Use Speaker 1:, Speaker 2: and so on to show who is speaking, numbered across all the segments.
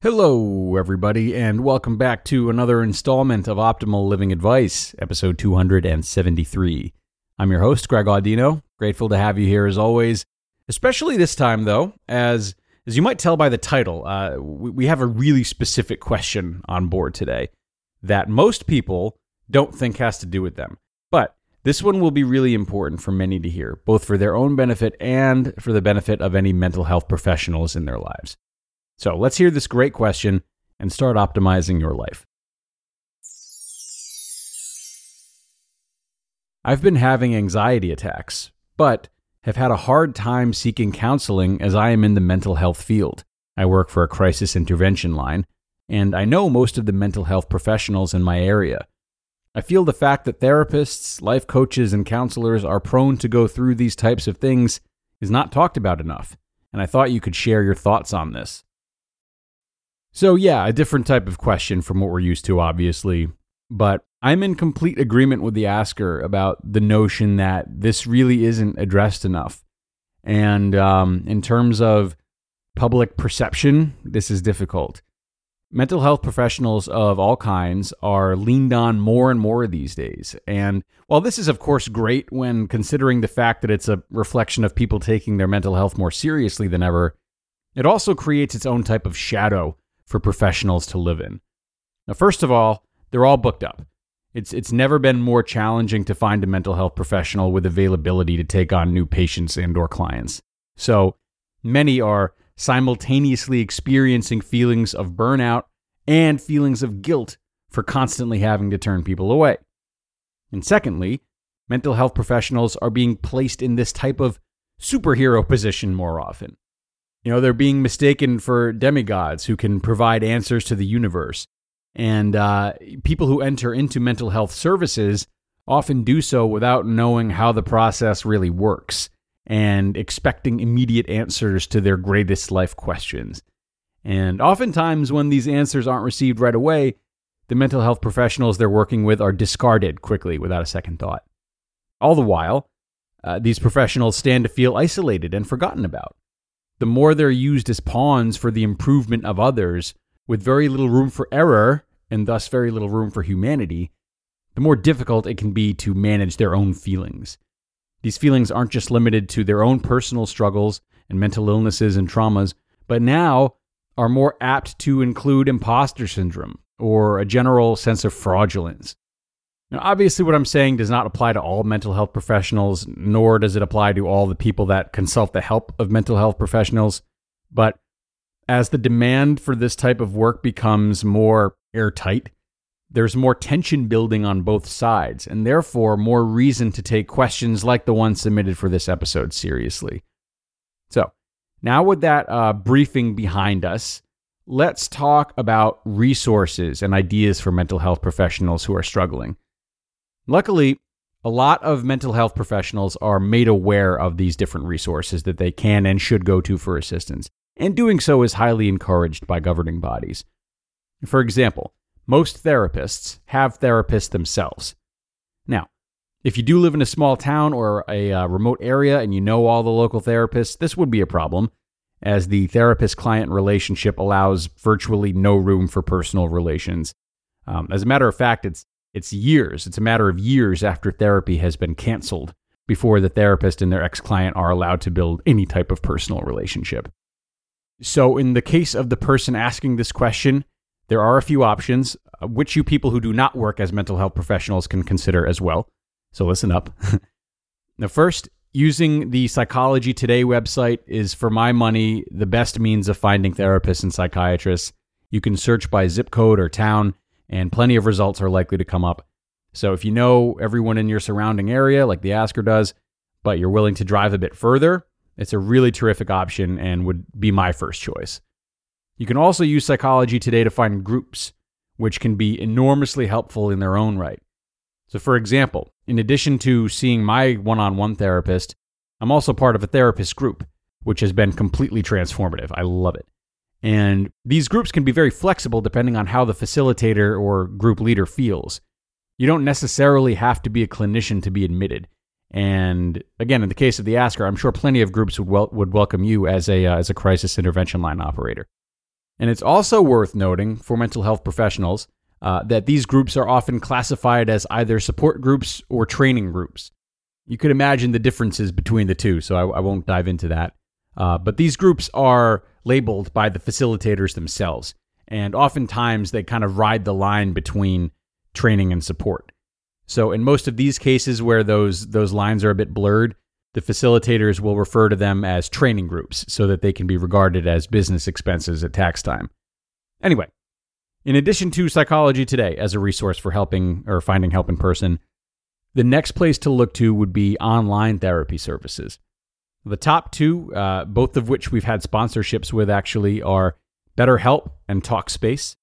Speaker 1: Hello, everybody, and welcome back to another installment of Optimal Living Advice, episode 273. I'm your host, Greg Audino. Grateful to have you here as always, especially this time, though, as as you might tell by the title, uh, we, we have a really specific question on board today that most people don't think has to do with them. But this one will be really important for many to hear, both for their own benefit and for the benefit of any mental health professionals in their lives. So let's hear this great question and start optimizing your life. I've been having anxiety attacks, but have had a hard time seeking counseling as I am in the mental health field. I work for a crisis intervention line, and I know most of the mental health professionals in my area. I feel the fact that therapists, life coaches, and counselors are prone to go through these types of things is not talked about enough, and I thought you could share your thoughts on this. So, yeah, a different type of question from what we're used to, obviously. But I'm in complete agreement with the asker about the notion that this really isn't addressed enough. And um, in terms of public perception, this is difficult. Mental health professionals of all kinds are leaned on more and more these days. And while this is, of course, great when considering the fact that it's a reflection of people taking their mental health more seriously than ever, it also creates its own type of shadow for professionals to live in. Now, first of all, they're all booked up. It's, it's never been more challenging to find a mental health professional with availability to take on new patients and or clients. So many are simultaneously experiencing feelings of burnout and feelings of guilt for constantly having to turn people away. And secondly, mental health professionals are being placed in this type of superhero position more often. You know, they're being mistaken for demigods who can provide answers to the universe. And uh, people who enter into mental health services often do so without knowing how the process really works and expecting immediate answers to their greatest life questions. And oftentimes, when these answers aren't received right away, the mental health professionals they're working with are discarded quickly without a second thought. All the while, uh, these professionals stand to feel isolated and forgotten about the more they're used as pawns for the improvement of others, with very little room for error and thus very little room for humanity, the more difficult it can be to manage their own feelings. These feelings aren't just limited to their own personal struggles and mental illnesses and traumas, but now are more apt to include imposter syndrome or a general sense of fraudulence. Now, obviously, what I'm saying does not apply to all mental health professionals, nor does it apply to all the people that consult the help of mental health professionals. But as the demand for this type of work becomes more airtight, there's more tension building on both sides, and therefore more reason to take questions like the one submitted for this episode seriously. So, now with that uh, briefing behind us, let's talk about resources and ideas for mental health professionals who are struggling. Luckily, a lot of mental health professionals are made aware of these different resources that they can and should go to for assistance, and doing so is highly encouraged by governing bodies. For example, most therapists have therapists themselves. Now, if you do live in a small town or a uh, remote area and you know all the local therapists, this would be a problem, as the therapist client relationship allows virtually no room for personal relations. Um, as a matter of fact, it's it's years, it's a matter of years after therapy has been canceled before the therapist and their ex client are allowed to build any type of personal relationship. So, in the case of the person asking this question, there are a few options, uh, which you people who do not work as mental health professionals can consider as well. So, listen up. now, first, using the Psychology Today website is, for my money, the best means of finding therapists and psychiatrists. You can search by zip code or town, and plenty of results are likely to come up. So, if you know everyone in your surrounding area, like the Asker does, but you're willing to drive a bit further, it's a really terrific option and would be my first choice. You can also use Psychology Today to find groups, which can be enormously helpful in their own right. So, for example, in addition to seeing my one on one therapist, I'm also part of a therapist group, which has been completely transformative. I love it. And these groups can be very flexible depending on how the facilitator or group leader feels. You don't necessarily have to be a clinician to be admitted. And again, in the case of the Asker, I'm sure plenty of groups would wel- would welcome you as a uh, as a crisis intervention line operator. And it's also worth noting for mental health professionals uh, that these groups are often classified as either support groups or training groups. You could imagine the differences between the two, so I, I won't dive into that. Uh, but these groups are labeled by the facilitators themselves, and oftentimes they kind of ride the line between training and support. So in most of these cases where those those lines are a bit blurred, the facilitators will refer to them as training groups so that they can be regarded as business expenses at tax time. Anyway, in addition to Psychology Today as a resource for helping or finding help in person, the next place to look to would be online therapy services. The top two, uh, both of which we've had sponsorships with actually, are BetterHelp and TalkSpace.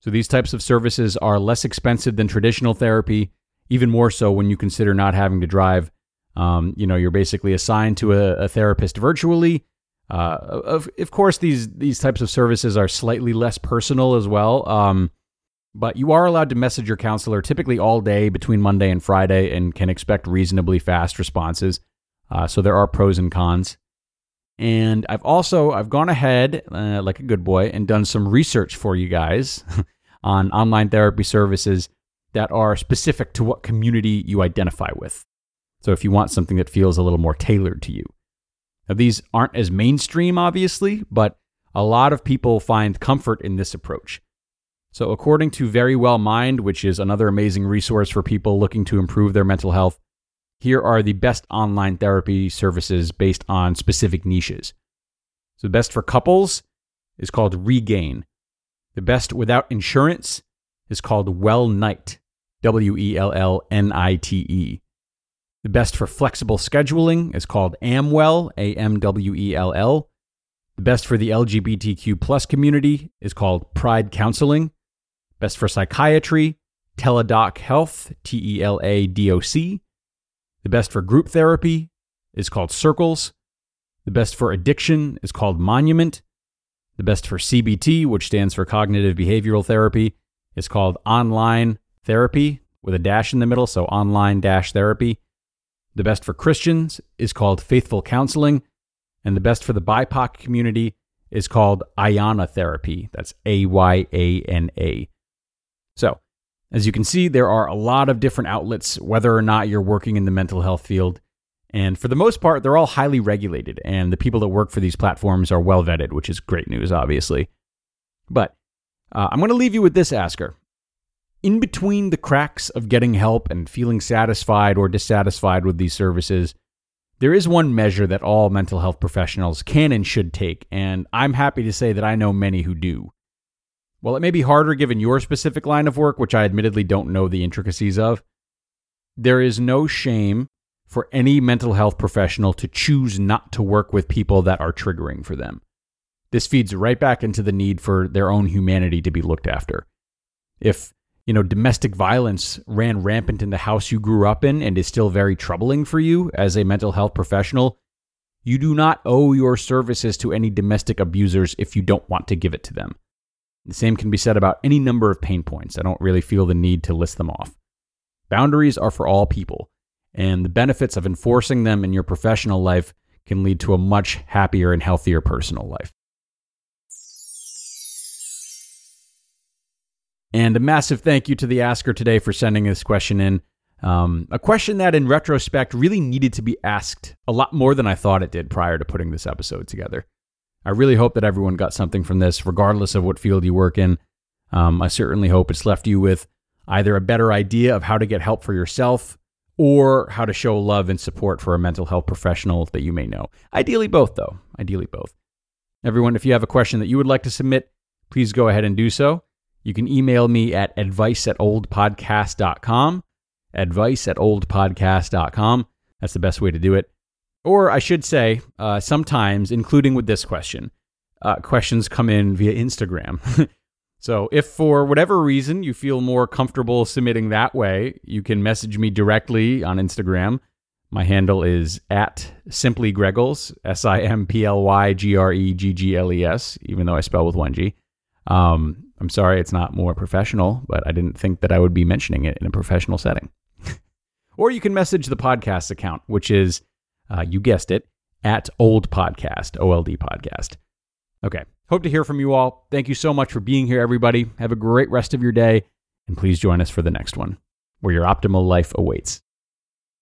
Speaker 1: So these types of services are less expensive than traditional therapy even more so when you consider not having to drive. Um, you know, you're basically assigned to a, a therapist virtually. Uh, of, of course, these these types of services are slightly less personal as well. Um, but you are allowed to message your counselor typically all day between Monday and Friday and can expect reasonably fast responses. Uh, so there are pros and cons. And I've also I've gone ahead uh, like a good boy and done some research for you guys on online therapy services that are specific to what community you identify with. So if you want something that feels a little more tailored to you. Now, these aren't as mainstream, obviously, but a lot of people find comfort in this approach. So, according to Verywell Mind, which is another amazing resource for people looking to improve their mental health, here are the best online therapy services based on specific niches. So, the best for couples is called Regain. The best without insurance is called Wellnite. W E L L N I T E. The best for flexible scheduling is called Amwell, A M W E L L. The best for the LGBTQ plus community is called Pride Counseling. Best for psychiatry, Teladoc Health, T E L A D O C. The best for group therapy is called Circles. The best for addiction is called Monument. The best for CBT, which stands for Cognitive Behavioral Therapy, is called Online therapy with a dash in the middle, so online dash therapy. The best for Christians is called Faithful Counseling, and the best for the BIPOC community is called Ayana Therapy. That's A Y A N A. So, as you can see, there are a lot of different outlets, whether or not you're working in the mental health field. And for the most part, they're all highly regulated, and the people that work for these platforms are well vetted, which is great news, obviously. But uh, I'm going to leave you with this, Asker in between the cracks of getting help and feeling satisfied or dissatisfied with these services, there is one measure that all mental health professionals can and should take, and I'm happy to say that I know many who do. While it may be harder given your specific line of work, which I admittedly don't know the intricacies of, there is no shame for any mental health professional to choose not to work with people that are triggering for them. This feeds right back into the need for their own humanity to be looked after. If you know, domestic violence ran rampant in the house you grew up in and is still very troubling for you as a mental health professional, you do not owe your services to any domestic abusers if you don't want to give it to them. The same can be said about any number of pain points. I don't really feel the need to list them off. Boundaries are for all people, and the benefits of enforcing them in your professional life can lead to a much happier and healthier personal life. And a massive thank you to the asker today for sending this question in. Um, a question that, in retrospect, really needed to be asked a lot more than I thought it did prior to putting this episode together. I really hope that everyone got something from this, regardless of what field you work in. Um, I certainly hope it's left you with either a better idea of how to get help for yourself or how to show love and support for a mental health professional that you may know. Ideally, both, though. Ideally, both. Everyone, if you have a question that you would like to submit, please go ahead and do so. You can email me at advice at oldpodcast.com. Advice at oldpodcast.com. That's the best way to do it. Or I should say, uh, sometimes, including with this question, uh, questions come in via Instagram. so if for whatever reason you feel more comfortable submitting that way, you can message me directly on Instagram. My handle is at simply Greggles, S I M P L Y G R E G G L E S, even though I spell with one G. Um, I'm sorry it's not more professional, but I didn't think that I would be mentioning it in a professional setting. or you can message the podcast account, which is, uh, you guessed it, at Old Podcast, OLD Podcast. Okay. Hope to hear from you all. Thank you so much for being here, everybody. Have a great rest of your day, and please join us for the next one, where your optimal life awaits.